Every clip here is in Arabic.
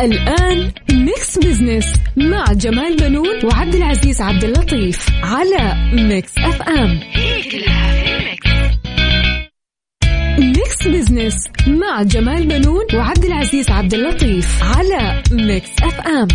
الآن Mix Business مع جمال بنون وعبد العزيز عبد اللطيف على Mix FM Mix Business مع جمال بنون وعبد العزيز عبد اللطيف على Mix FM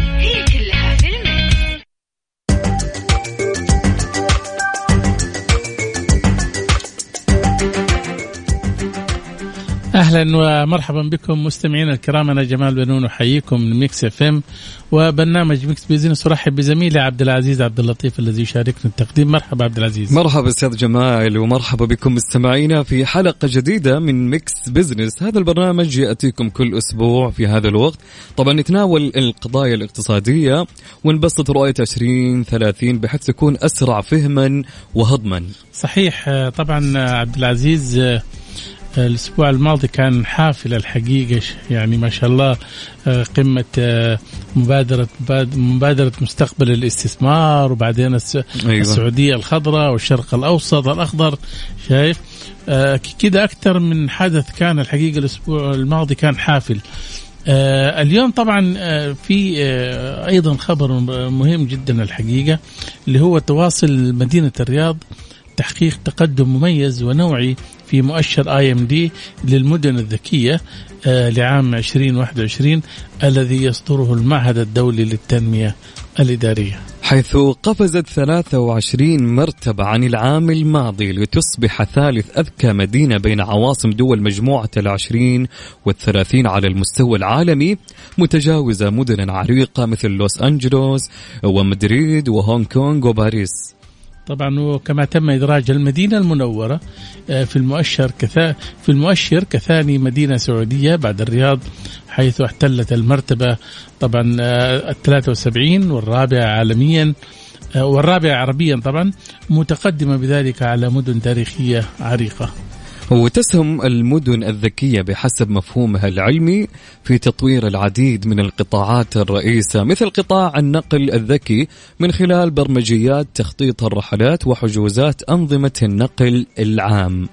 أهلا ومرحبا بكم مستمعينا الكرام. أنا جمال بنون أحييكم من Mix FM وبرنامج Mix Business. أرحب بزميلي عبد العزيز عبد اللطيف الذي يشاركنا التقديم. مرحبا عبد العزيز. مرحبا أستاذ جمال ومرحبا بكم مستمعينا في حلقة جديدة من Mix Business هذا البرنامج يأتيكم كل أسبوع في هذا الوقت. طبعا نتناول القضايا الاقتصادية ونبسط رؤية 2030 بحيث تكون أسرع فهما وهضما. صحيح. طبعا عبد العزيز الأسبوع الماضي كان حافل الحقيقة يعني ما شاء الله آه، قمة آه، مبادرة مباد- مبادرة مستقبل الاستثمار وبعدين أيوة. السعودية الخضراء والشرق الأوسط الأخضر شايف آه، كده أكثر من حدث كان الحقيقة الأسبوع الماضي كان حافل آه اليوم طبعا آه في آه أيضا خبر مهم جدا الحقيقة اللي هو تواصل مدينة الرياض تحقيق تقدم مميز ونوعي في مؤشر اي ام دي للمدن الذكية آه لعام 2021 الذي يصدره المعهد الدولي للتنمية الإدارية. حيث قفزت 23 مرتبة عن العام الماضي لتصبح ثالث أذكى مدينة بين عواصم دول مجموعة العشرين والثلاثين على المستوى العالمي متجاوزة مدن عريقة مثل لوس أنجلوس ومدريد وهونغ كونغ وباريس طبعا وكما تم إدراج المدينة المنورة آه، في المؤشر كثا في المؤشر كثاني مدينة سعودية بعد الرياض حيث احتلت المرتبة طبعا آه، ال 73 والرابعة عالميا آه، والرابعة عربيا طبعا متقدمة بذلك على مدن تاريخية عريقة. وتسهم المدن الذكية بحسب مفهومها العلمي في تطوير العديد من القطاعات الرئيسة مثل قطاع النقل الذكي من خلال برمجيات تخطيط الرحلات وحجوزات أنظمة النقل العام.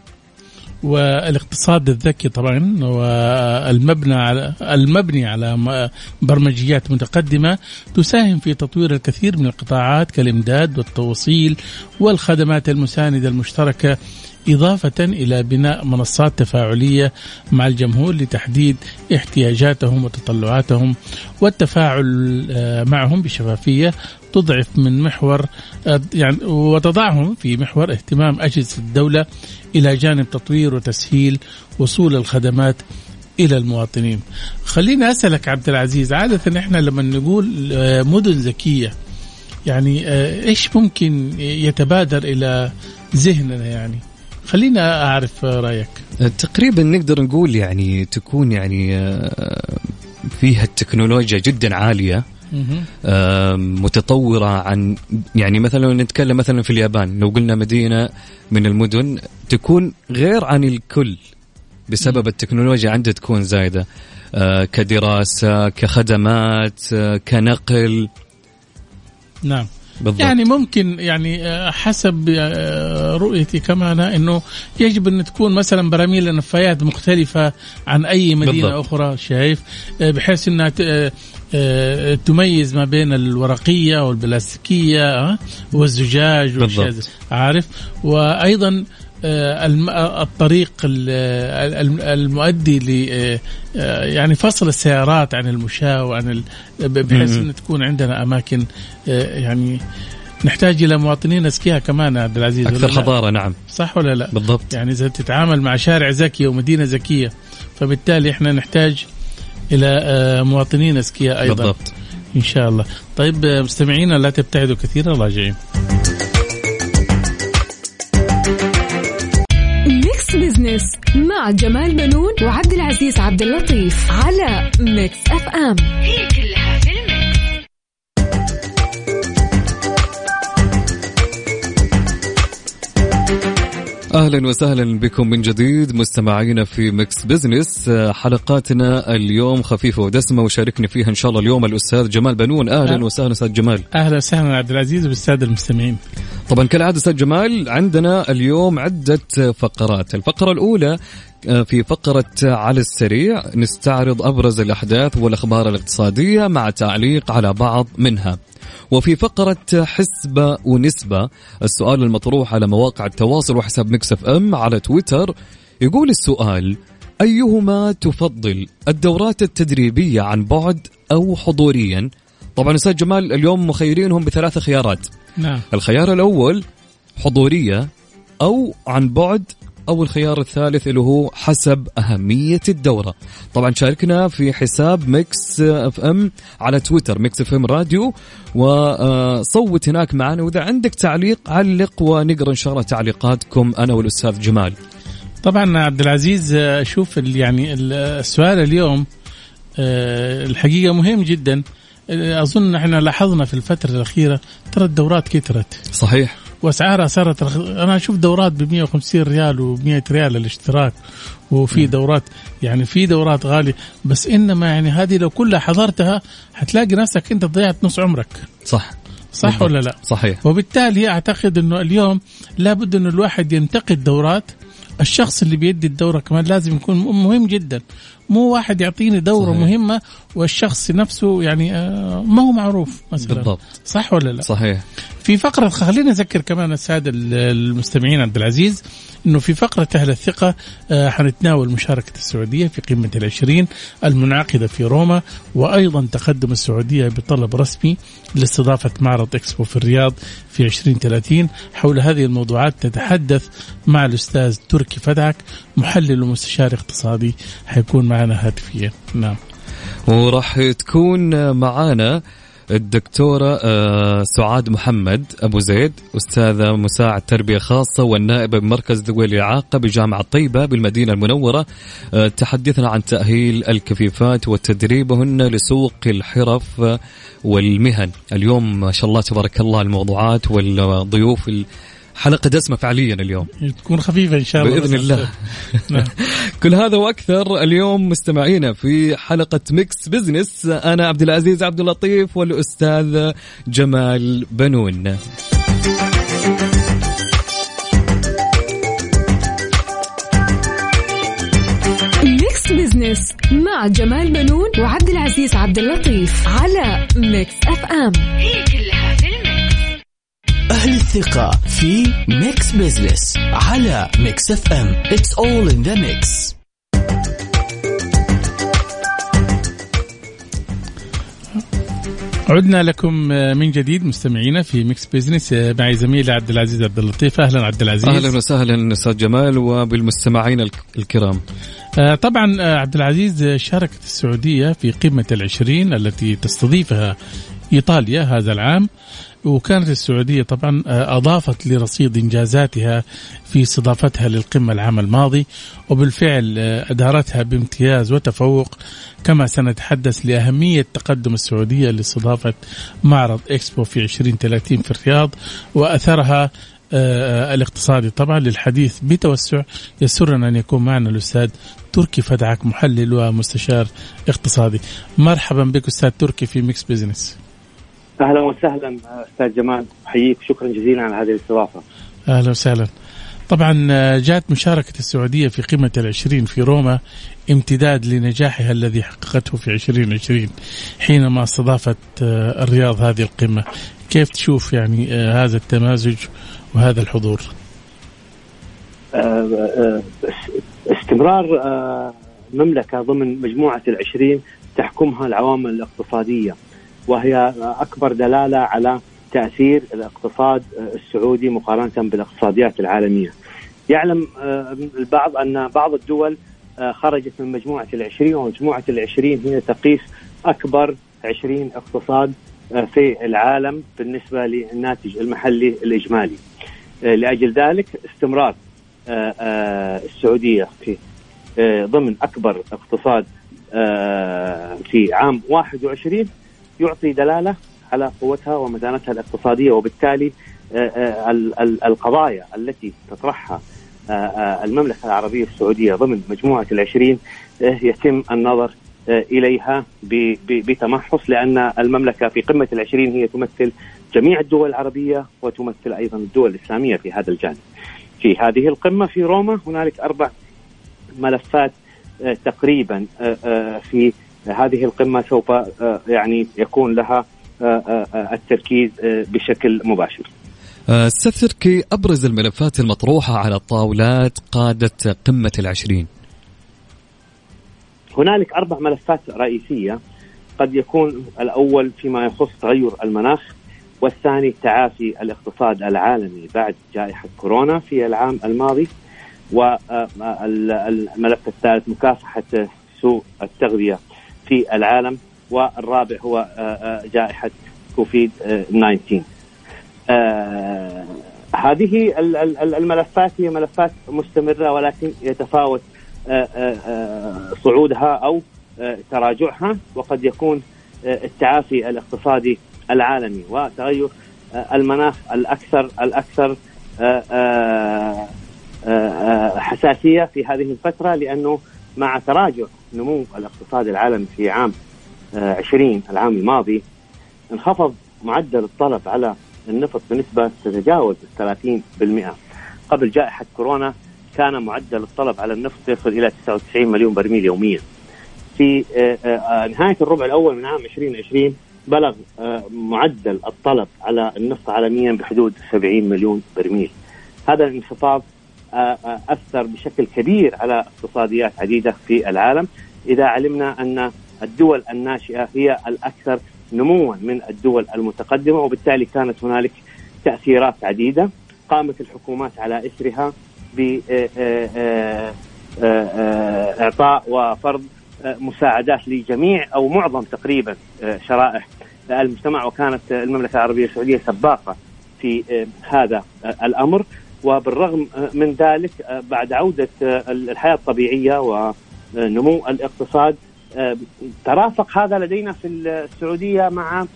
والاقتصاد الذكي طبعا والمبنى على المبني على برمجيات متقدمة تساهم في تطوير الكثير من القطاعات كالإمداد والتوصيل والخدمات المساندة المشتركة إضافة إلى بناء منصات تفاعلية مع الجمهور لتحديد احتياجاتهم وتطلعاتهم. والتفاعل آه، معهم بشفافية تضعف من محور آه، يعني وتضعهم في محور اهتمام أجهزة الدولة إلى جانب تطوير وتسهيل وصول الخدمات إلى المواطنين. خليني أسألك عبد العزيز عادة إحنا لما نقول آه، مدن ذكية يعني إيش ممكن يتبادر إلى ذهننا يعني؟ خلينا أعرف آه، رأيك. تقريبا نقدر نقول يعني تكون يعني آه، فيها التكنولوجيا جدا. آه، متطورة عن يعني مثلا لو نتكلم مثلا في اليابان لو قلنا مدينة من المدن تكون غير عن الكل بسبب التكنولوجيا عندها تكون زايدة آه، كدراسة كخدمات آه، كنقل. نعم. بالضبط يعني ممكن يعني آه، حسب آه، رؤيتي كمان إنه يجب أن تكون مثلا براميل النفايات مختلفة عن أي مدينة بالضبط. أخرى شايف آه، بحيث إنها تميز ما بين الورقية والبلاستيكية والزجاج بالضبط. عارف وأيضا الطريق ال- آه، الم- المؤدي ل آه، آه، يعني فصل السيارات عن المشاة وعن بحيث. إن تكون عندنا أماكن آه، يعني نحتاج إلى مواطنين اذكياء كمان عبد العزيز لا؟ حضارة نعم صح ولا لا؟ بالضبط يعني إذا تتعامل مع شارع ذكي ومدينة ذكيه فبالتالي إحنا نحتاج إلى آه، مواطنين اذكياء أيضا بالضبط إن شاء الله طيب آه، مستمعينا لا تبتعدوا كثيرا راجعين Business مع جمال بنون وعبد العزيز عبد اللطيف على Mix FM. أهلا وسهلا بكم من جديد مستمعينا في Mix Business حلقتنا اليوم خفيفة ودسمة ويشاركني فيها إن شاء الله اليوم الأستاذ جمال بنون. أهلا أه. وسهلا أستاذ جمال. أهلا وسهلا عبد العزيز وبالساده المستمعين. طبعا كالعادة أستاذ جمال عندنا اليوم عدة فقرات. الفقرة الأولى آه، في فقرة على السريع نستعرض أبرز الأحداث والأخبار الاقتصادية مع تعليق على بعض منها. وفي فقرة حسبة ونسبة السؤال المطروح على مواقع التواصل وحساب Mix FM على تويتر يقول السؤال أيهما تفضل الدورات التدريبية عن بعد أو حضوريا؟ طبعا أستاذ جمال اليوم مخيرينهم بثلاث خيارات. نعم. الخيار الأول حضورية أو عن بعد أو الخيار الثالث اللي هو حسب أهمية الدورة. طبعا شاركنا في حساب Mix FM على تويتر Mix FM Radio وصوت هناك معنا. وإذا عندك تعليق علق ونقرأ إن شاء الله تعليقاتكم أنا والأستاذ جمال. طبعا عبد العزيز آه، شوف يعني ال- السؤال اليوم آه، الحقيقة مهم جدا. آه، أظن إحنا لاحظنا في الفترة الأخيرة ترى الدورات كثرت. صحيح. وأسعارها صارت رخ... أنا أشوف دورات ب 150 ريال و100 ريال الاشتراك وفي دورات يعني في دورات غالية بس إنما يعني هذه لو كلها حضرتها حتلاقي نفسك أنت ضيعت نص عمرك. صح. صح بالضبط. ولا لا؟ صحيح. وبالتالي أعتقد إنه اليوم لابد إنه الواحد ينتقي الدورات الشخص اللي بيدي الدورة كمان لازم يكون مهم جدا. مو واحد يعطيني دورة صحيح. مهمة والشخص نفسه يعني آه، ما هو معروف مثلا. بالضبط. صح ولا لا؟ صحيح. في فقرة خلينا نذكر كمان السادة المستمعين عبد العزيز إنه في فقرة أهل الثقة آه، حنتناول مشاركة السعودية في قمة العشرين المنعقدة في روما وأيضا تقدم السعودية بطلب رسمي لاستضافة معرض إكسبو في الرياض في 2030 حول هذه الموضوعات تتحدث مع الأستاذ تركي فتحك محلل ومستشار اقتصادي. حيكون معنا هاتفيا. نعم. وراح تكون معانا الدكتورة آه، سعاد محمد أبو زيد أستاذة مساعد تربية خاصة والنائبة بمركز ذوي الإعاقة بجامعة طيبة بالمدينة المنورة. آه، تحدثنا عن تأهيل الكفيفات وتدريبهن لسوق الحرف والمهن. اليوم ما شاء الله تبارك الله الموضوعات والضيوف حلقة دسمة فعليا اليوم. تكون خفيفة إن شاء الله. بإذن الله. نعم. كل هذا وأكثر اليوم مستمعينا في حلقة Mix Business. أنا عبد العزيز عبد اللطيف والأستاذ جمال بنون. Mix Business مع جمال بنون وعبد العزيز عبد اللطيف على Mix FM. هي كلها في ال mix. أهل الثقة في Mix Business على Mix FM It's all in the mix. عدنا لكم من جديد مستمعينا في Mix Business معي زميلي عبد العزيز عبد اللطيف. أهلا عبد العزيز. أهلا وسهلا أستاذ جمال وبالمستمعين الك- الكرام. آه، طبعا آه، عبد العزيز آه، شاركت السعودية في قمة العشرين التي تستضيفها إيطاليا هذا العام. وكانت السعودية طبعا آه، أضافت لرصيد إنجازاتها في استضافتها للقمة العام الماضي وبالفعل آه، أدارتها بامتياز وتفوق كما سنتحدث لأهمية تقدم السعودية لاستضافة معرض إكسبو في 2030 في الرياض وأثرها آه، الاقتصادي. طبعا للحديث بتوسع يسرنا أن يكون معنا الأستاذ تركي فدعق محلل ومستشار اقتصادي. مرحبا بك أستاذ تركي في Mix Business أهلا وسهلا أستاذ جمال. أحييك. شكرا جزيلا على هذه الاستضافة. أهلا وسهلا. طبعا آه، جاءت مشاركة السعودية في قمة العشرين في روما امتداد لنجاحها الذي حققته في 2020 حينما استضافت آه، الرياض هذه القمة. كيف تشوف يعني آه، هذا التمازج وهذا الحضور؟ استمرار المملكه ضمن مجموعة العشرين تحكمها العوامل الاقتصادية. وهي أكبر دلالة على تأثير الاقتصاد السعودي مقارنة بالاقتصاديات العالمية. يعلم آه، البعض أن بعض الدول آه، خرجت من مجموعة العشرين ومجموعة العشرين هي تقيس أكبر عشرين اقتصاد آه، في العالم بالنسبة للناتج المحلي الإجمالي. لأجل ذلك استمرار السعودية في ضمن أكبر اقتصاد في عام 21 يعطي دلالة على قوتها ومتانتها الاقتصادية وبالتالي آه، آه، ال- ال- القضايا التي تطرحها المملكة العربية السعودية ضمن مجموعة العشرين يتم النظر إليها بتمحص لأن المملكة في قمة العشرين هي تمثل جميع الدول العربية وتمثل أيضا الدول الإسلامية في هذا الجانب. في هذه القمة في روما هنالك أربع ملفات تقريبا في هذه القمة سوف يعني يكون لها التركيز بشكل مباشر. أستاذ تركي أبرز الملفات المطروحة على طاولات قادة قمة العشرين. هنالك أربع ملفات رئيسية. قد يكون الأول فيما يخص تغير المناخ والثاني تعافي الاقتصاد العالمي بعد جائحة كورونا في العام الماضي والملف الثالث مكافحة سوء التغذية. في العالم والرابع هو جائحة كوفيد 19 آه هذه الملفات هي ملفات مستمرة ولكن يتفاوت آه آه صعودها أو تراجعها وقد يكون التعافي الاقتصادي العالمي وتغير المناخ الأكثر الأكثر حساسية في هذه الفترة لأنه مع تراجع نمو الاقتصاد العالمي في عام 20 العام الماضي انخفض معدل الطلب على النفط بنسبة تتجاوز 30% قبل جائحة كورونا كان معدل الطلب على النفط يصل إلى 99 مليون برميل يوميا. في نهاية الربع الأول من عام 2020 بلغ معدل الطلب على النفط عالميا بحدود 70 مليون برميل. هذا الانخفاض أثر بشكل كبير على اقتصاديات عديدة في العالم. إذا علمنا أن الدول الناشئة هي الأكثر نموا من الدول المتقدمة وبالتالي كانت هنالك تأثيرات عديدة قامت الحكومات على إثرها بإعطاء وفرض مساعدات لجميع أو معظم تقريبا شرائح المجتمع وكانت المملكة العربية السعودية سباقة في هذا الأمر. وبالرغم من ذلك بعد عودة الحياة الطبيعية ونمو الاقتصاد ترافق هذا لدينا في السعودية مع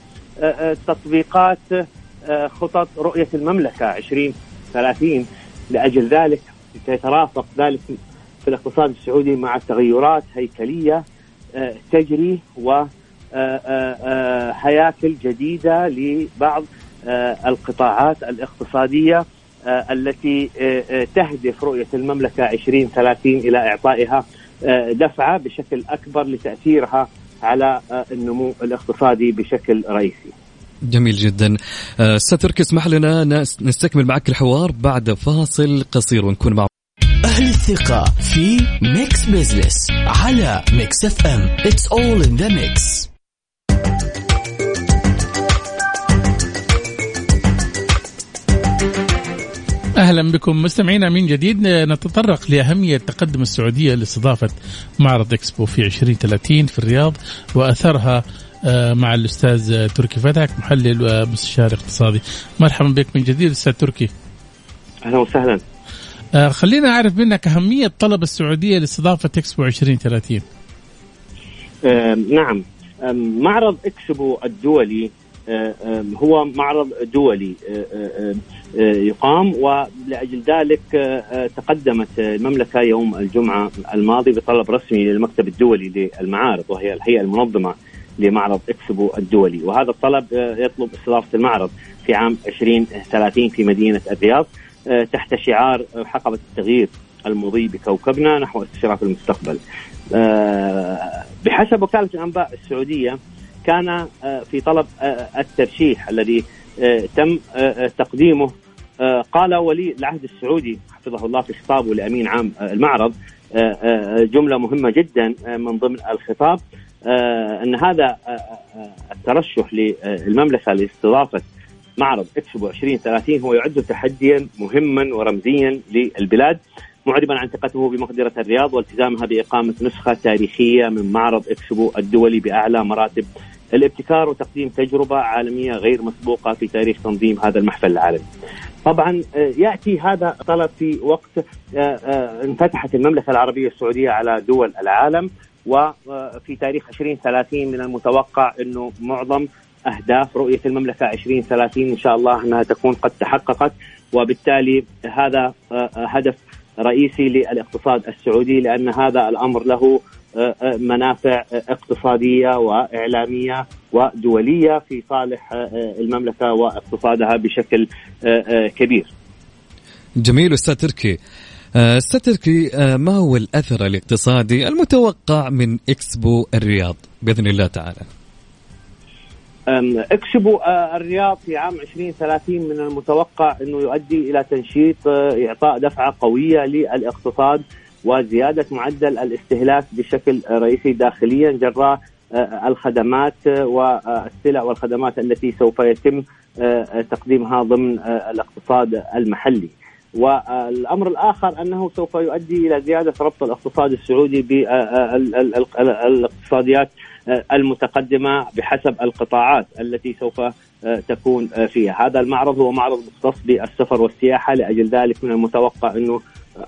تطبيقات خطط رؤية المملكة 2030 لأجل ذلك يترافق ذلك في الاقتصاد السعودي مع تغيرات هيكلية تجري وهياكل جديدة لبعض القطاعات الاقتصادية. التي تهدف رؤية المملكة 2030 إلى إعطائها دفعة بشكل أكبر لتأثيرها على النمو الاقتصادي بشكل رئيسي. جميل جدا. أستاذ تركي اسمح لنا نستكمل معك الحوار بعد فاصل قصير ونكون مع أهل الثقة في Mix Business على Mix FM It's all in the mix أهلا بكم. مستمعينا من جديد نتطرق لأهمية تقدم السعودية لاستضافة معرض إكسبو في 2030 في الرياض وأثرها مع الأستاذ تركي فتح محلل ومستشار اقتصادي. مرحبا بك من جديد أستاذ تركي. أهلا وسهلا. خلينا أعرف منك أهمية طلب السعودية لاستضافة إكسبو 2030 آه نعم. معرض إكسبو الدولي هو معرض دولي. يقام ولأجل ذلك تقدمت المملكة يوم الجمعة الماضي بطلب رسمي للمكتب الدولي للمعارض وهي الهيئة المنظمة لمعرض إكسبو الدولي وهذا الطلب يطلب استضافة المعرض في عام 2030 في مدينة الرياض تحت شعار حقبة التغيير المضي بكوكبنا نحو استشراف المستقبل. بحسب وكالة الأنباء السعودية كان في طلب الترشيح الذي تم تقديمه قال ولي العهد السعودي حفظه الله في خطابه لأمين عام المعرض جملة مهمة جدا من ضمن الخطاب أن هذا الترشح للمملكه لاستضافة معرض اكسبو 2030 هو يعد تحديا مهما ورمزيا للبلاد معربا عن ثقته بمقدرة الرياض والتزامها بإقامة نسخة تاريخية من معرض إكسبو الدولي بأعلى مراتب الابتكار وتقديم تجربة عالمية غير مسبوقة في تاريخ تنظيم هذا المحفل العالمي. طبعا يأتي هذا طلب في وقت انفتحت المملكة العربية السعودية على دول العالم وفي تاريخ 2030 من المتوقع أنه معظم أهداف رؤية المملكة 2030 إن شاء الله أنها تكون قد تحققت وبالتالي هذا هدف رئيسي للاقتصاد السعودي لأن هذا الأمر له منافع اقتصادية وإعلامية ودولية في صالح المملكة واقتصادها بشكل كبير. جميل أستاذ تركي. أستاذ تركي ما هو الأثر الاقتصادي المتوقع من إكسبو الرياض بإذن الله تعالى؟ اكسبو الرياض في عام 2030 من المتوقع إنه يؤدي إلى تنشيط إعطاء دفعة قوية للاقتصاد وزيادة معدل الاستهلاك بشكل رئيسي داخليا جراء الخدمات والسلع والخدمات التي سوف يتم تقديمها ضمن الاقتصاد المحلي. والأمر الآخر أنه سوف يؤدي إلى زيادة ربط الاقتصاد السعودي بالاقتصاديات المتقدمة بحسب القطاعات التي سوف تكون فيها، هذا المعرض هو معرض مختص بالسفر والسياحة لأجل ذلك من المتوقع أنه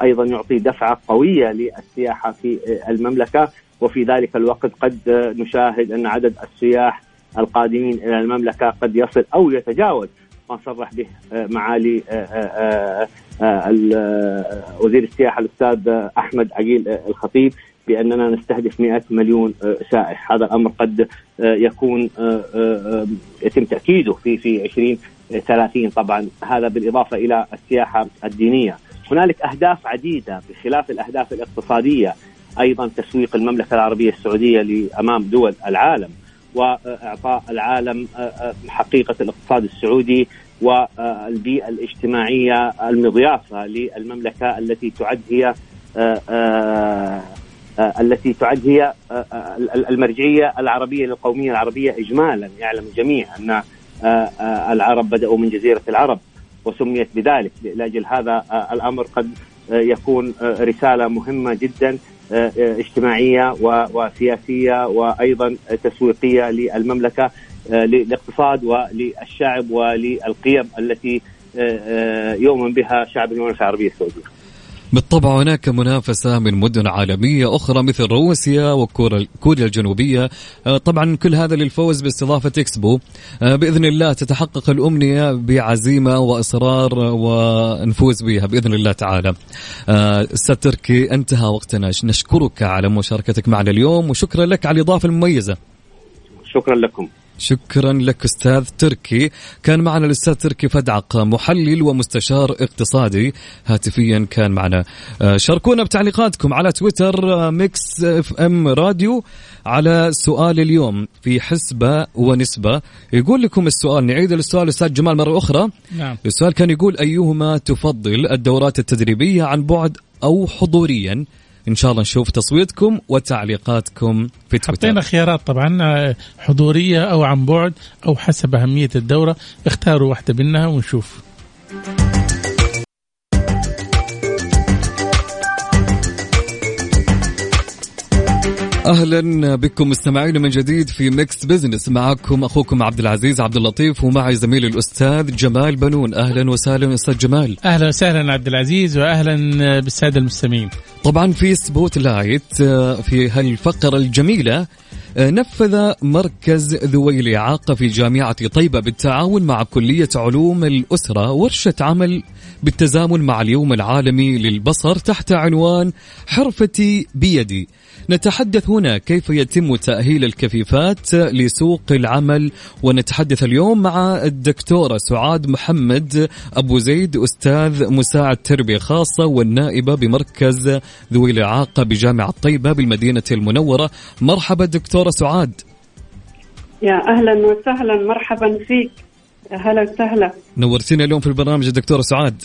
أيضا يعطي دفعة قوية للسياحة في المملكة. وفي ذلك الوقت قد نشاهد أن عدد السياح القادمين إلى المملكة قد يصل أو يتجاوز ما صرح به معالي وزير السياحة الأستاذ أحمد عقيل الخطيب. بأننا نستهدف 100 مليون سائح، هذا الأمر قد يكون يتم تأكيده في في 2030 طبعا هذا بالإضافة إلى السياحة الدينية. هنالك أهداف عديدة بخلاف الأهداف الاقتصادية. أيضا تسويق المملكة العربية السعودية لأمام دول العالم وإعطاء العالم حقيقة الاقتصاد السعودي والبيئة الاجتماعية المضيافة للمملكة التي تعد هي التي تعد هي المرجعية العربية للقومية العربية اجمالا يعلم الجميع أن العرب بدأوا من جزيرة العرب وسميت بذلك لأجل هذا الأمر قد يكون رسالة مهمة جدا اجتماعية وسياسية وأيضا تسويقية للمملكة للاقتصاد وللشعب وللقيم التي يؤمن بها شعب المملكة العربية السعودية. بالطبع هناك منافسة من مدن عالمية أخرى مثل روسيا وكوريا الجنوبية. طبعا كل هذا للفوز باستضافة إكسبو. بإذن الله تتحقق الأمنية بعزيمة وإصرار ونفوز بها بإذن الله تعالى. أستاذ تركي انتهى وقتنا. نشكرك على مشاركتك معنا اليوم وشكرا لك على الإضافة المميزة. شكرا لكم. شكرا لك أستاذ تركي. كان معنا الأستاذ تركي فدعق محلل ومستشار اقتصادي. هاتفيا كان معنا. شاركونا بتعليقاتكم على تويتر Mix FM Radio. على سؤال اليوم في حسبة ونسبة يقول لكم السؤال نعيد السؤال أستاذ جمال مرة أخرى. نعم. السؤال كان يقول أيهما تفضل الدورات التدريبية عن بعد أو حضوريا؟ إن شاء الله نشوف تصويتكم وتعليقاتكم في تويتر. حطينا خيارات طبعا حضورية أو عن بعد أو حسب أهمية الدورة اختاروا واحدة منها ونشوف. أهلا بكم مستمعين من جديد في Mix Business معكم أخوكم عبد العزيز عبد اللطيف ومعي زميلي الأستاذ جمال بنون. أهلا وسهلا أستاذ جمال. أهلا وسهلا عبد العزيز واهلا بالسادة المستمعين. طبعا في Spotlight في هالفقرة الجميلة نفذ مركز ذوي الإعاقة في جامعة طيبة بالتعاون مع كلية علوم الأسرة ورشة عمل بالتزامن مع اليوم العالمي للبصر تحت عنوان حرفتي بيدي. نتحدث هنا كيف يتم تأهيل الكفيفات لسوق العمل ونتحدث اليوم مع الدكتورة سعاد محمد أبو زيد أستاذ مساعد تربية خاصة والنائبة بمركز ذوي الإعاقة بجامعة طيبة بالمدينة المنورة. مرحبا دكتورة سعاد. يا أهلا وسهلا مرحبا فيك. هلا وسهلا. نورتينا اليوم في البرنامج الدكتورة سعاد.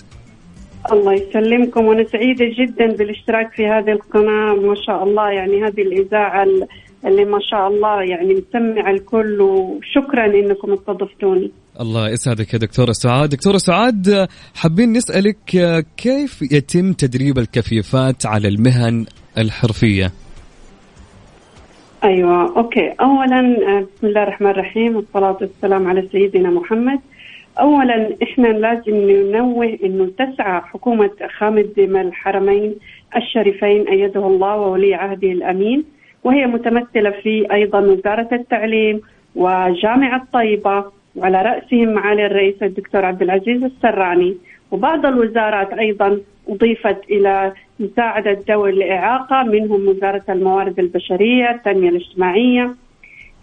الله يسلمكم وأنا سعيده جدا بالاشتراك في هذه القناة. ما شاء الله يعني هذه الإذاعة اللي ما شاء الله يعني مسمع الكل وشكرا إنكم استضفتوني. الله يسعدك يا دكتورة سعاد. دكتورة سعاد حابين نسألك كيف يتم تدريب الكفيفات على المهن الحرفية؟ أيوة أوكي. أولا بسم الله الرحمن الرحيم والصلاة والسلام على سيدنا محمد. اولا إحنا لازم ننوه إنه تسعى حكومة خامد الحرمين الشريفين أيده الله وولي عهده الأمين. وهي متمثلة في أيضا وزارة التعليم وجامعة طيبه وعلى رأسهم معالي الرئيس الدكتور عبد العزيز السراني. وبعض الوزارات أيضا أضيفت إلى مساعدة ذوي الإعاقة منهم وزارة الموارد البشرية التنمية الاجتماعية.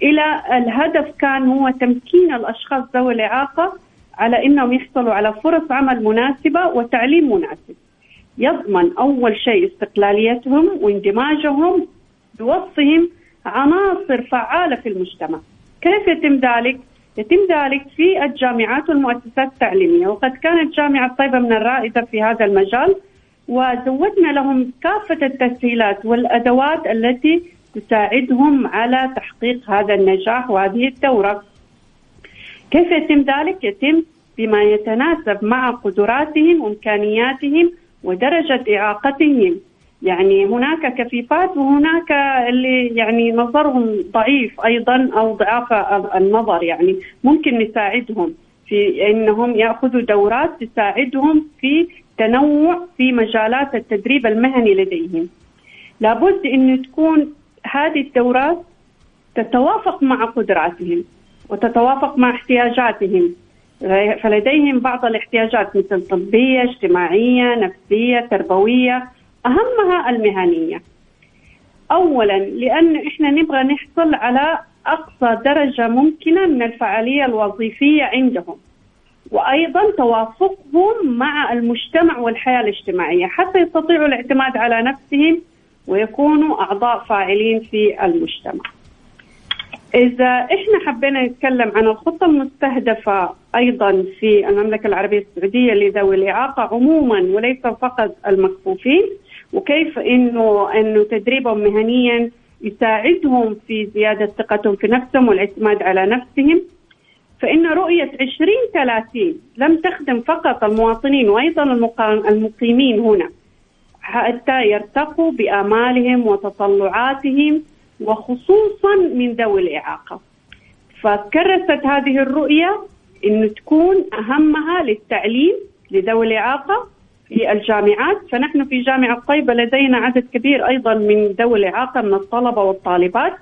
إلى الهدف كان هو تمكين الأشخاص ذوي الإعاقة على أنهم يحصلوا على فرص عمل مناسبة وتعليم مناسب. يضمن أول شيء استقلاليتهم واندماجهم بوصفهم عناصر فعالة في المجتمع. كيف يتم ذلك؟ يتم ذلك في الجامعات والمؤسسات التعليمية. وقد كانت جامعة طيبة من الرائدة في هذا المجال وزودنا لهم كافة التسهيلات والأدوات التي تساعدهم على تحقيق هذا النجاح وهذه الدورة. كيف يتم ذلك؟ يتم بما يتناسب مع قدراتهم وإمكانياتهم ودرجة إعاقتهم. يعني هناك كفيفات وهناك اللي يعني نظرهم ضعيف أيضا أو ضعاف النظر يعني ممكن نساعدهم في إنهم يأخذوا دورات تساعدهم في تنوع في مجالات التدريب المهني لديهم. لابد إن تكون هذه الدورات تتوافق مع قدراتهم وتتوافق مع احتياجاتهم فلديهم بعض الاحتياجات مثل طبية، اجتماعية، نفسية، تربوية أهمها المهنية. أولا لأن إحنا نبغى نحصل على أقصى درجة ممكنة من الفعالية الوظيفية عندهم. وأيضا توافقهم مع المجتمع والحياة الاجتماعية حتى يستطيعوا الاعتماد على نفسهم ويكونوا أعضاء فاعلين في المجتمع. إذا إحنا حبينا نتكلم عن الخطة المستهدفة أيضا في المملكة العربية السعودية لذوي الإعاقة عموما وليس فقط المكفوفين وكيف إنه إنه تدريبهم مهنيا يساعدهم في زيادة ثقتهم في نفسهم والاعتماد على نفسهم. فإن رؤية 2030 لم تخدم فقط المواطنين وأيضا المقيمين هنا حتى يرتقوا بآمالهم وتطلعاتهم وخصوصا من ذوي الإعاقة. فكرست هذه الرؤية أن تكون أهمها للتعليم لذوي الإعاقة في الجامعات. فنحن في جامعة طيبة لدينا عدد كبير أيضا من ذوي الإعاقة من الطلبة والطالبات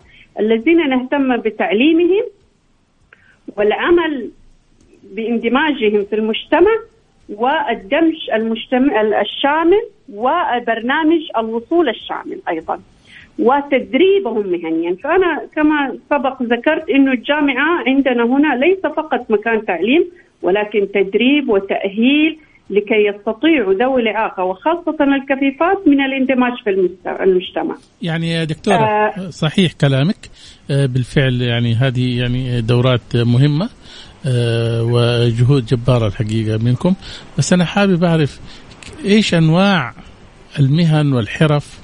الذين نهتم بتعليمهم والعمل باندماجهم في المجتمع والدمج المجتمع الشامل وبرنامج الوصول الشامل أيضا وتدريبهم مهنيا. فأنا كما سبق ذكرت إنه الجامعة عندنا هنا ليس فقط مكان تعليم ولكن تدريب وتأهيل لكي يستطيعوا ذوي الإعاقة وخاصة الكفيفات من الاندماج في المجتمع يعني دكتورة آه صحيح كلامك آه بالفعل يعني هذه يعني دورات مهمة آه وجهود جبارة الحقيقة منكم بس أنا حابب أعرف إيش أنواع المهن والحرف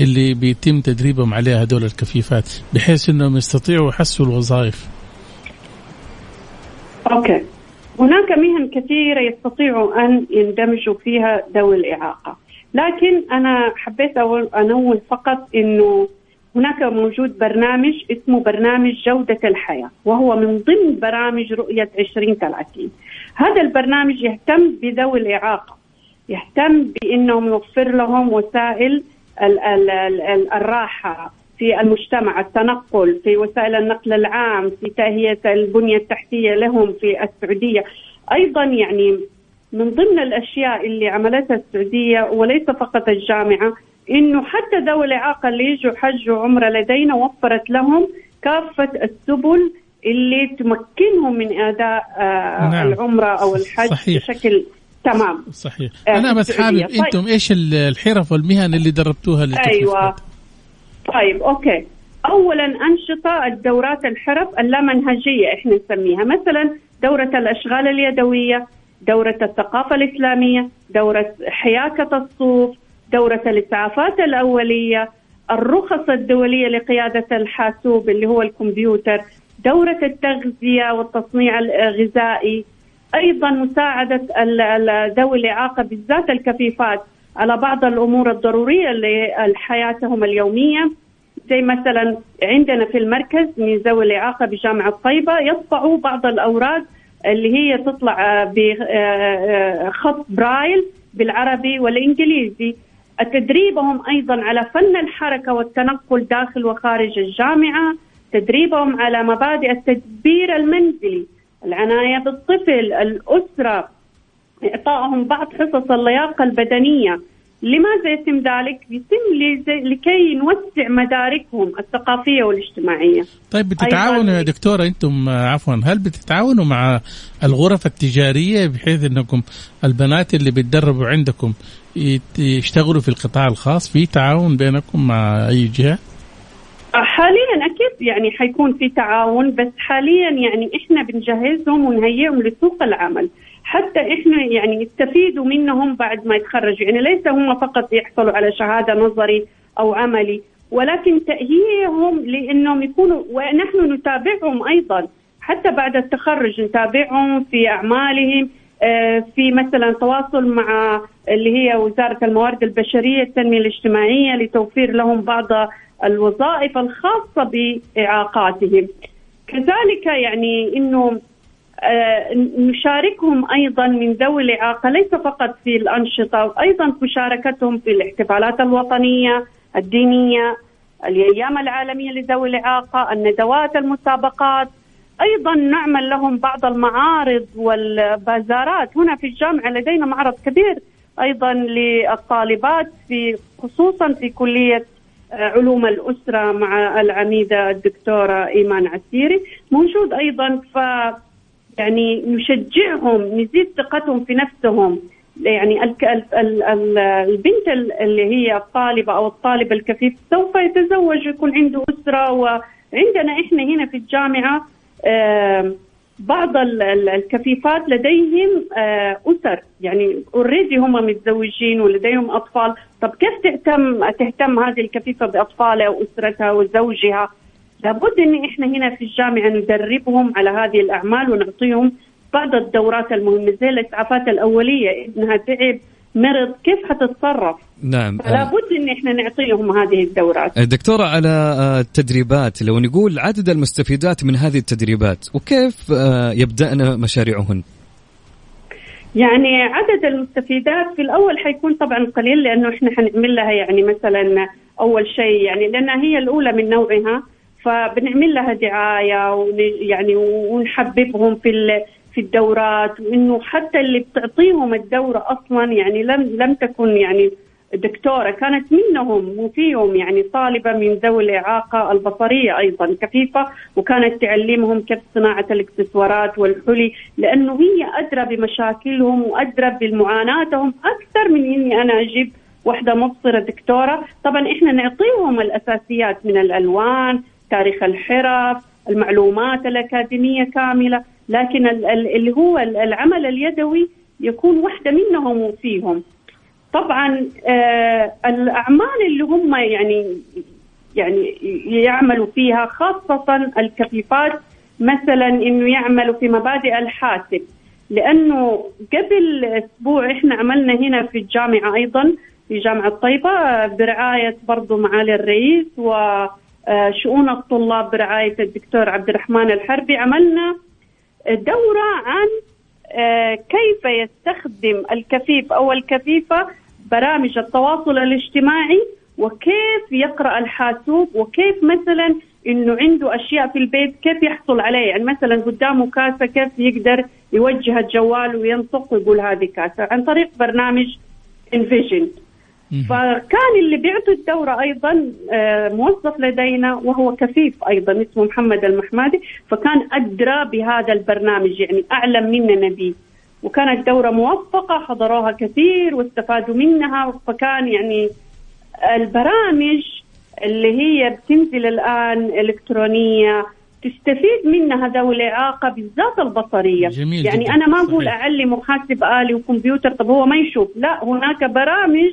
اللي بيتم تدريبهم عليها هذول الكفيفات بحيث إنهم يستطيعوا يحسوا الوظائف. أوكي. هناك مهن كثيرة يستطيعوا أن يندمجوا فيها ذوي الإعاقة. لكن أنا حبيت أنوه فقط أنه هناك موجود برنامج اسمه برنامج جودة الحياة وهو من ضمن برامج رؤية 2030 هذا البرنامج يهتم بذوي الإعاقة يهتم بأنهم يوفر لهم وسائل الراحة في المجتمع التنقل في وسائل النقل العام في تهيئة البنية التحتية لهم في السعودية. أيضا يعني من ضمن الأشياء اللي عملتها السعودية وليس فقط الجامعة إنه حتى ذوي الاعاقه اللي يجوا حج وعمرة لدينا وفرت لهم كافة السبل اللي تمكنهم من أداء آه نعم. العمرة أو الحج صحيح. بشكل تمام. صحيح. آه أنا بس حابب طيب. أنتم إيش الحرف والمهن اللي دربتوها أيوه. طيب أوكي. اولا أنشطة الدورات الحرف اللامنهجية إحنا نسميها. مثلا دورة الأشغال اليدوية دورة الثقافة الإسلامية دورة حياكة الصوف دورة الإسعافات الأولية الرخص الدولية لقيادة الحاسوب اللي هو الكمبيوتر دورة التغذية والتصنيع الغذائي أيضا مساعدة ذوي الإعاقة بالذات الكفيفات. على بعض الأمور الضرورية لحياتهم اليومية. زي مثلا عندنا في المركز من ذوي الإعاقة بجامعة طيبة يطبعوا بعض الأوراق اللي هي تطلع بخط برايل بالعربي والإنجليزي. تدريبهم أيضا على فن الحركة والتنقل داخل وخارج الجامعة. تدريبهم على مبادئ التدبير المنزلي العناية بالطفل الأسرة إعطائهم بعض حصص اللياقة البدنية لماذا يتم ذلك؟ يتم لكي نوسع مداركهم الثقافية والاجتماعية طيب بتتعاونوا يا دكتورة أنتم عفوا هل بتتعاونوا مع الغرف التجارية بحيث أنكم البنات اللي بيتدربوا عندكم يشتغلوا في القطاع الخاص في تعاون بينكم مع أي جهة؟ حاليا أكيد يعني حيكون في تعاون بس حاليا يعني إحنا بنجهزهم ونهيئهم لسوق العمل حتى إحنا يعني يستفيدوا منهم بعد ما يتخرجوا يعني ليس هم فقط يحصلوا على شهادة نظري أو عملي ولكن تأهيلهم لأنهم يكونوا ونحن نتابعهم أيضا حتى بعد التخرج نتابعهم في أعمالهم آه، في مثلا تواصل مع اللي هي وزارة الموارد البشرية التنمية الاجتماعية لتوفير لهم بعض الوظائف الخاصة بإعاقاتهم. كذلك يعني إنه نشاركهم أيضا من ذوي الإعاقة ليس فقط في الأنشطة وأيضا مشاركتهم في الاحتفالات الوطنية الدينية الأيام العالمية لذوي الإعاقة الندوات المسابقات. أيضا نعمل لهم بعض المعارض والبازارات. هنا في الجامعة لدينا معرض كبير أيضا للطالبات في خصوصا في كلية علوم الأسرة مع العميدة الدكتورة إيمان عسيري. موجود أيضا ف يعني نشجعهم نزيد ثقتهم في نفسهم. يعني البنت اللي هي الطالبة أو الطالب الكفيف سوف يتزوج ويكون عنده أسرة. وعندنا إحنا هنا في الجامعة بعض الكفيفات لديهم أسر. يعني اوريدي هم متزوجين ولديهم أطفال. طب كيف تهتم تهتم هذه الكفيفة بأطفالها وأسرتها وزوجها؟ لابد إن إحنا هنا في الجامعة ندربهم على هذه الأعمال ونعطيهم بعض الدورات المهمة زي الإسعافات الأولية إنها تعب مرض كيف حتتصرف؟ نعم. لابد إن إحنا نعطيهم هذه الدورات. دكتورة على آه، التدريبات لو نقول عدد المستفيدات من هذه التدريبات وكيف آه، يبدأن مشاريعهن؟ يعني عدد المستفيدات في الأول حيكون طبعا قليل لأنه إحنا حنعمل لها يعني مثلا أول شيء يعني لأنها هي الأولى من نوعها. فبنعمل لها دعاية يعني ونحببهم في في الدورات وإنه حتى اللي بتعطيهم الدورة أصلا يعني لم لم تكن يعني دكتورة كانت منهم وفيهم يعني طالبة من ذوي الإعاقة البصرية أيضا كفيفة وكانت تعلمهم كيف صناعة الاكسسوارات والحلي لأنه هي أدرى بمشاكلهم وأدرى بمعاناتهم أكثر من إني أنا أجيب واحدة مبصرة دكتورة. طبعا إحنا نعطيهم الأساسيات من الألوان تاريخ الحرف المعلومات الأكاديمية كاملة لكن اللي هو العمل اليدوي يكون واحدة منهم فيهم طبعا آه الأعمال اللي هم يعني يعني يعملوا فيها خاصة الكفيفات مثلا إنه يعملوا في مبادئ الحاسب. لأنه قبل أسبوع إحنا عملنا هنا في الجامعة أيضا في جامعة طيبه برعاية برضو معالي الرئيس و شؤون الطلاب برعاية الدكتور عبد الرحمن الحربي. عملنا دورة عن آه، كيف يستخدم الكفيف أو الكفيفة برامج التواصل الاجتماعي وكيف يقرأ الحاسوب وكيف مثلا إنه عنده أشياء في البيت كيف يحصل عليه. يعني مثلا قدامه كاسة كيف يقدر يوجه الجوال وينطق ويقول هذه كاسة. عن طريق برنامج انفيجن فكان اللي بيعطي الدورة أيضا آه، موظف لدينا وهو كفيف أيضا اسمه محمد المحمدي. فكان أدرى بهذا البرنامج يعني أعلم مننا به وكانت دورة موفقة حضروها كثير واستفادوا منها. فكان يعني البرامج اللي هي بتنزل الآن إلكترونية تستفيد منها ذوي الإعاقة بالذات البصرية. جميل يعني جدا. أنا ما أقول أعلم محاسب آلي وكمبيوتر طب هو ما يشوف. لا هناك برامج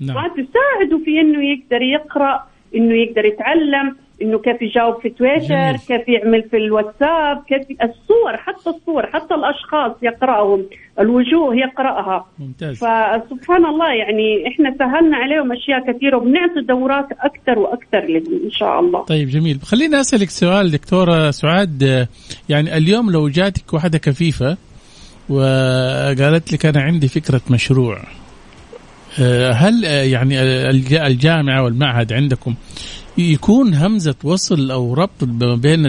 نعم. وتساعده في إنه يقدر يقرأ إنه يقدر يتعلم إنه كيف يجاوب في تويتر كيف يعمل في الواتساب كيف الصور حتى الصور حتى الأشخاص يقرأهم الوجوه يقرأها. ممتاز. فسبحان الله يعني إحنا سهلنا عليهم أشياء كثيرة وبنعطي دورات أكثر وأكثر لهم إن شاء الله. طيب جميل. خليني أسألك سؤال دكتوره سعاد. يعني اليوم لو جاتك واحدة كفيفة وقالت لك أنا عندي فكرة مشروع هل آه، يعني الجامعة والمعهد عندكم يكون همزة وصل أو ربط ما بين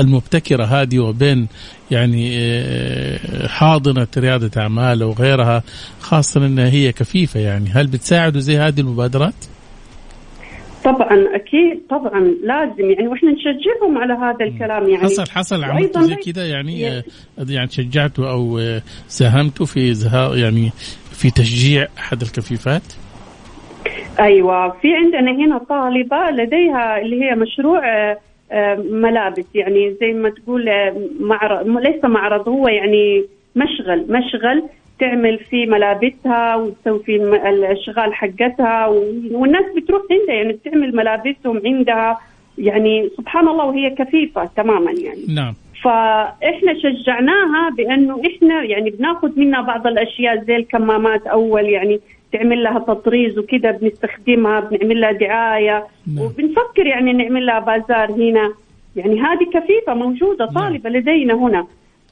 المبتكرة هذه وبين يعني آه، حاضنة ريادة أعمال أو غيرها خاصة انها هي كفيفة يعني هل بتساعدوا زي هذه المبادرات؟ طبعا أكيد طبعا لازم يعني وإحنا نشجعهم على هذا الكلام يعني حصل حصل عملتوا زي كذا يعني آه، يعني شجعتوا أو آه، ساهمتوا في يعني في تشجيع أحد الكفيفات؟ أيوه في عندنا هنا طالبة لديها اللي هي مشروع آه، ملابس يعني زي ما تقول معرض ليس معرض هو يعني مشغل مشغل تعمل في ملابسها وتسوي في الأشغال حقتها والناس بتروح عندها يعني بتعمل ملابسهم عندها يعني سبحان الله وهي كفيفه تماما يعني نعم فإحنا شجعناها بأنه إحنا يعني بناخذ منها بعض الأشياء زي الكمامات أول يعني تعمل لها تطريز وكذا بنستخدمها بنعمل لها دعاية نعم. وبنفكر يعني نعمل لها بازار هنا يعني هذه كفيفه موجودة نعم. طالبة نعم. لدينا هنا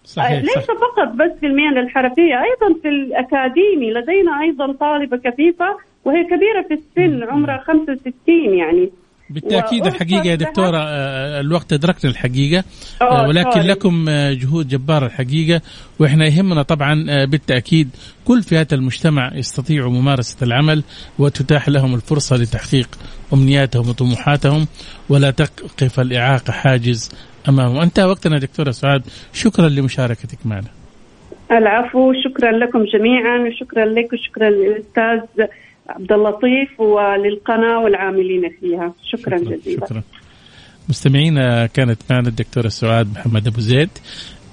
صحيح ليس صحيح. فقط بس في المهن الحرفية أيضا في الأكاديمي لدينا أيضا طالبة كفيفه وهي كبيرة في السن عمرها 65 يعني بالتأكيد الحقيقة يا دكتورة آه، الوقت أدركنا الحقيقة. آه، ولكن طيب. لكم آه، جهود جباره الحقيقة وإحنا يهمنا طبعا بالتأكيد كل فئات المجتمع يستطيعوا ممارسة العمل وتتاح لهم الفرصة لتحقيق أمنياتهم وطموحاتهم ولا تقف الإعاقة حاجز أمامهم. انتهى وقتنا دكتورة سعاد شكرا لمشاركتك معنا. العفو شكرا لكم جميعا وشكرا لك وشكرا للأستاذ عبد اللطيف وللقناة والعاملين فيها. شكرا, شكرا جزيلا. شكرا. مستمعينا كانت معنا الدكتورة سعاد محمد أبو زيد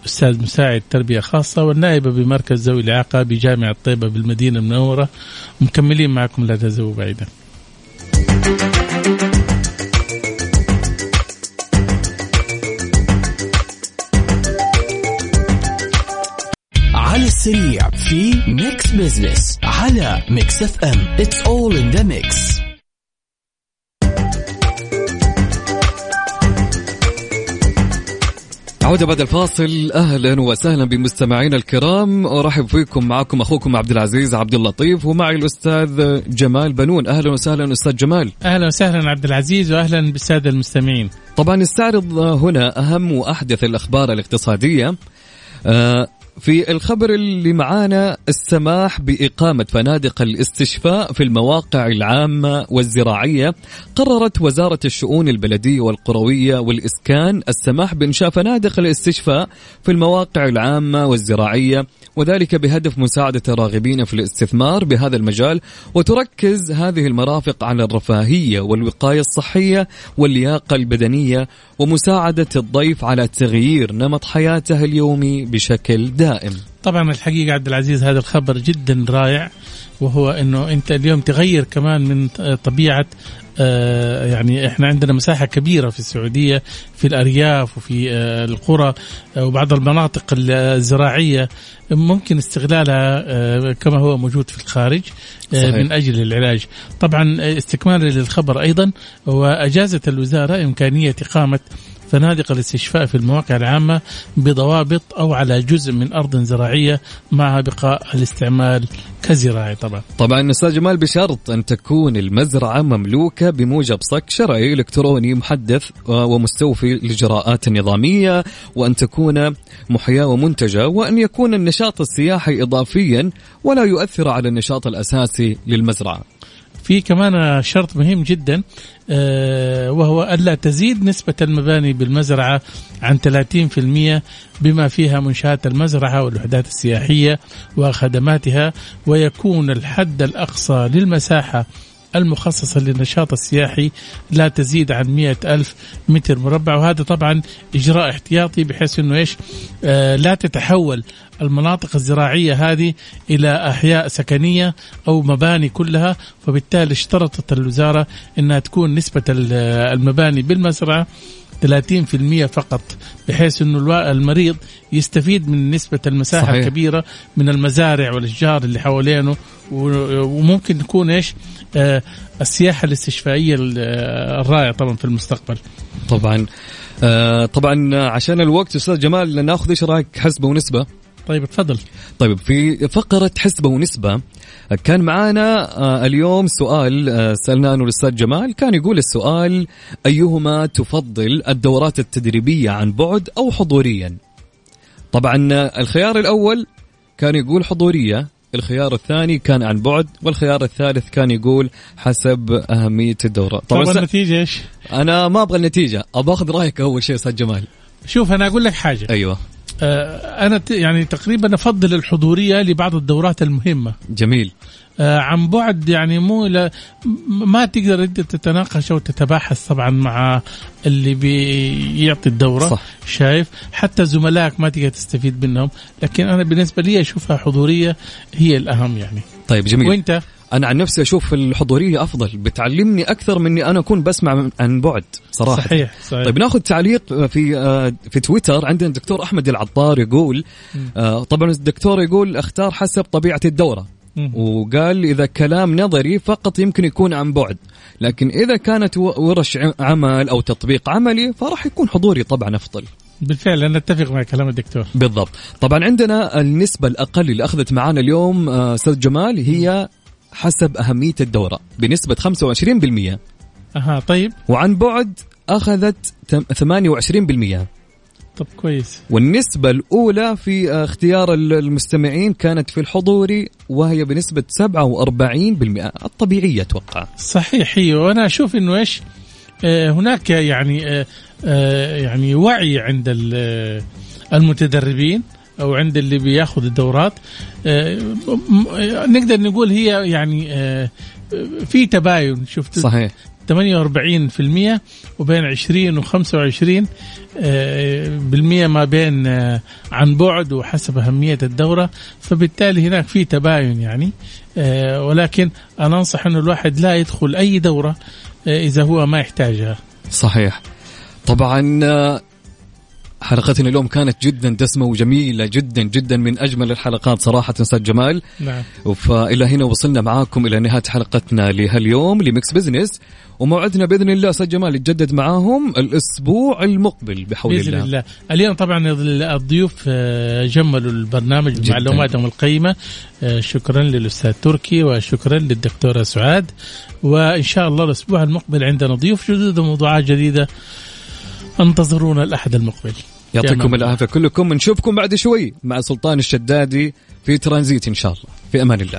أستاذ مساعد تربية خاصة والنائبة بمركز ذوي الإعاقة بجامعة طيبه بالمدينة المنورة. مكملين معكم لا تزووا بعيدا. على السريع في Mix Business على Mix FM it's all in the mix عودة بعد الفاصل. أهلا وسهلا بمستمعينا الكرام. أرحب فيكم معكم أخوكم عبد العزيز عبد اللطيف ومعي الأستاذ جمال بنون. أهلا وسهلا أستاذ جمال. أهلا وسهلا عبد العزيز واهلا بالسادة المستمعين. طبعا نستعرض هنا أهم وأحدث الأخبار الاقتصادية. آه في الخبر اللي معانا السماح بإقامة فنادق الاستشفاء في المواقع العامة والزراعية قررت وزارة الشؤون البلدية والقروية والإسكان السماح بإنشاء فنادق الاستشفاء في المواقع العامة والزراعية وذلك بهدف مساعدة الراغبين في الاستثمار بهذا المجال وتركز هذه المرافق على الرفاهية والوقاية الصحية واللياقة البدنية ومساعدة الضيف على تغيير نمط حياته اليومي بشكل دائم. طبعا الحقيقة عبد العزيز هذا الخبر جدا رائع وهو إنه أنت اليوم تغير كمان من طبيعة آه، يعني إحنا عندنا مساحة كبيرة في السعودية في الأرياف وفي آه، القرى آه، وبعض المناطق الزراعية ممكن استغلالها كما هو موجود في الخارج صحيح. من أجل العلاج. طبعا استكمالا للخبر أيضا واجازت الوزارة إمكانية إقامة فنادق الاستشفاء في المواقع العامة بضوابط أو على جزء من أرض زراعية مع بقاء الاستعمال كزراعي طبعا. طبعا أستاذ جمال بشرط أن تكون المزرعة مملوكة بموجب صك شرعي إلكتروني محدث ومستوفي الإجراءات النظامية وأن تكون محياة ومنتجة وأن يكون النشاط السياحي إضافيا ولا يؤثر على النشاط الأساسي للمزرعة. في كمان شرط مهم جدا آه، وهو ألا تزيد نسبة المباني بالمزرعة عن 30% بما فيها منشآت المزرعة والوحدات السياحية وخدماتها ويكون الحد الأقصى للمساحة المخصصة للنشاط السياحي لا تزيد عن مئة ألف متر مربع. وهذا طبعا إجراء احتياطي بحيث أنه إيش؟ آه لا تتحول المناطق الزراعية هذه إلى أحياء سكنية أو مباني كلها. فبالتالي اشترطت الوزارة أنها تكون نسبة المباني بالمزرعة 30% فقط بحيث إنه المريض يستفيد من نسبة المساحة صحيح. الكبيرة من المزارع والإشجار اللي حوالينه وممكن تكون إيش؟ آه السياحة الاستشفائية الرائعة طبعا في المستقبل. طبعا. آه طبعا عشان الوقت أستاذ جمال ناخذ إيش رأيك؟ حسبة ونسبة. طيب تفضل. طيب في فقرة حسبة ونسبة كان معانا آه، اليوم سؤال آه، سألناه الأستاذ جمال كان يقول السؤال أيهما تفضل الدورات التدريبية عن بعد أو حضوريا؟ طبعا الخيار الأول كان يقول حضورية الخيار الثاني كان عن بعد والخيار الثالث كان يقول حسب أهمية الدورة. طبعا س- النتيجة إيش؟ أنا ما أبغى النتيجة أبغى أخذ رأيك أول شيء أستاذ جمال. شوف أنا أقول لك حاجة. أيوه. أنا ت- يعني تقريبا أفضل الحضورية لبعض الدورات المهمة. جميل. آه عن بعد يعني مو لا م- ما تقدر أنت تتناقش أو تتباحث طبعا مع اللي بيعطي الدورة صح. شايف؟ حتى زملائك ما تقدر تستفيد منهم. لكن أنا بالنسبة لي أشوفها حضورية هي الأهم يعني. طيب جميل. وأنت؟ أنا عن نفسي أشوف الحضورية أفضل. بتعلمني أكثر من إني أنا أكون بسمع عن بعد صراحة. صحيح صحيح. طيب ناخذ تعليق في آه، في تويتر. عندنا الدكتور أحمد العطار يقول آه، طبعا الدكتور يقول أختار حسب طبيعة الدورة. وقال إذا كلام نظري فقط يمكن يكون عن بعد لكن إذا كانت ورش عمل أو تطبيق عملي فراح يكون حضوري طبعا أفضل. بالفعل أنا أتفق مع كلام الدكتور. بالضبط. طبعا عندنا النسبة الأقل اللي أخذت معانا اليوم آه، أستاذ جمال هي حسب أهمية الدورة. بنسبة 25% أها طيب. وعن بعد أخذت تم- 28% طب كويس. والنسبة الأولى في آه، اختيار ال- المستمعين كانت في الحضوري وهي بنسبة 47% الطبيعية أتوقع. صحيح هي وأنا أشوف إنه إيش آه، هناك يعني آه، يعني وعي عند ال- المتدربين. أو عند اللي بياخذ الدورات آه، نقدر نقول هي يعني آه، في تباين. شفت؟ صحيح. 48% وبين 20 و 25 آه، بالمية ما بين آه، عن بعد وحسب أهمية الدورة. فبالتالي هناك في تباين يعني ولكن أنا أنصح أنه الواحد لا يدخل أي دورة إذا هو ما يحتاجها. صحيح. طبعا حلقتنا اليوم كانت جدا دسمة وجميلة جدا جدا من أجمل الحلقات صراحة أستاذ جمال. نعم. فإلى هنا وصلنا معاكم إلى نهاية حلقتنا لهاليوم ل Mix Business. وموعدنا بإذن الله أستاذ جمال يتجدد معاهم الأسبوع المقبل بحول بإذن الله. الله. اليوم طبعا الضيوف آه، جملوا البرنامج جداً. بمعلوماتهم القيمة. آه، شكرا للأستاذ تركي وشكرا للدكتورة سعاد. وإن شاء الله الأسبوع المقبل عندنا ضيوف جدد وموضوعات جديدة. انتظرونا الأحد المقبل. يعطيكم أمان العافية كلكم. نشوفكم بعد شوي مع سلطان الشدادي في ترانزيت إن شاء الله. في أمان الله.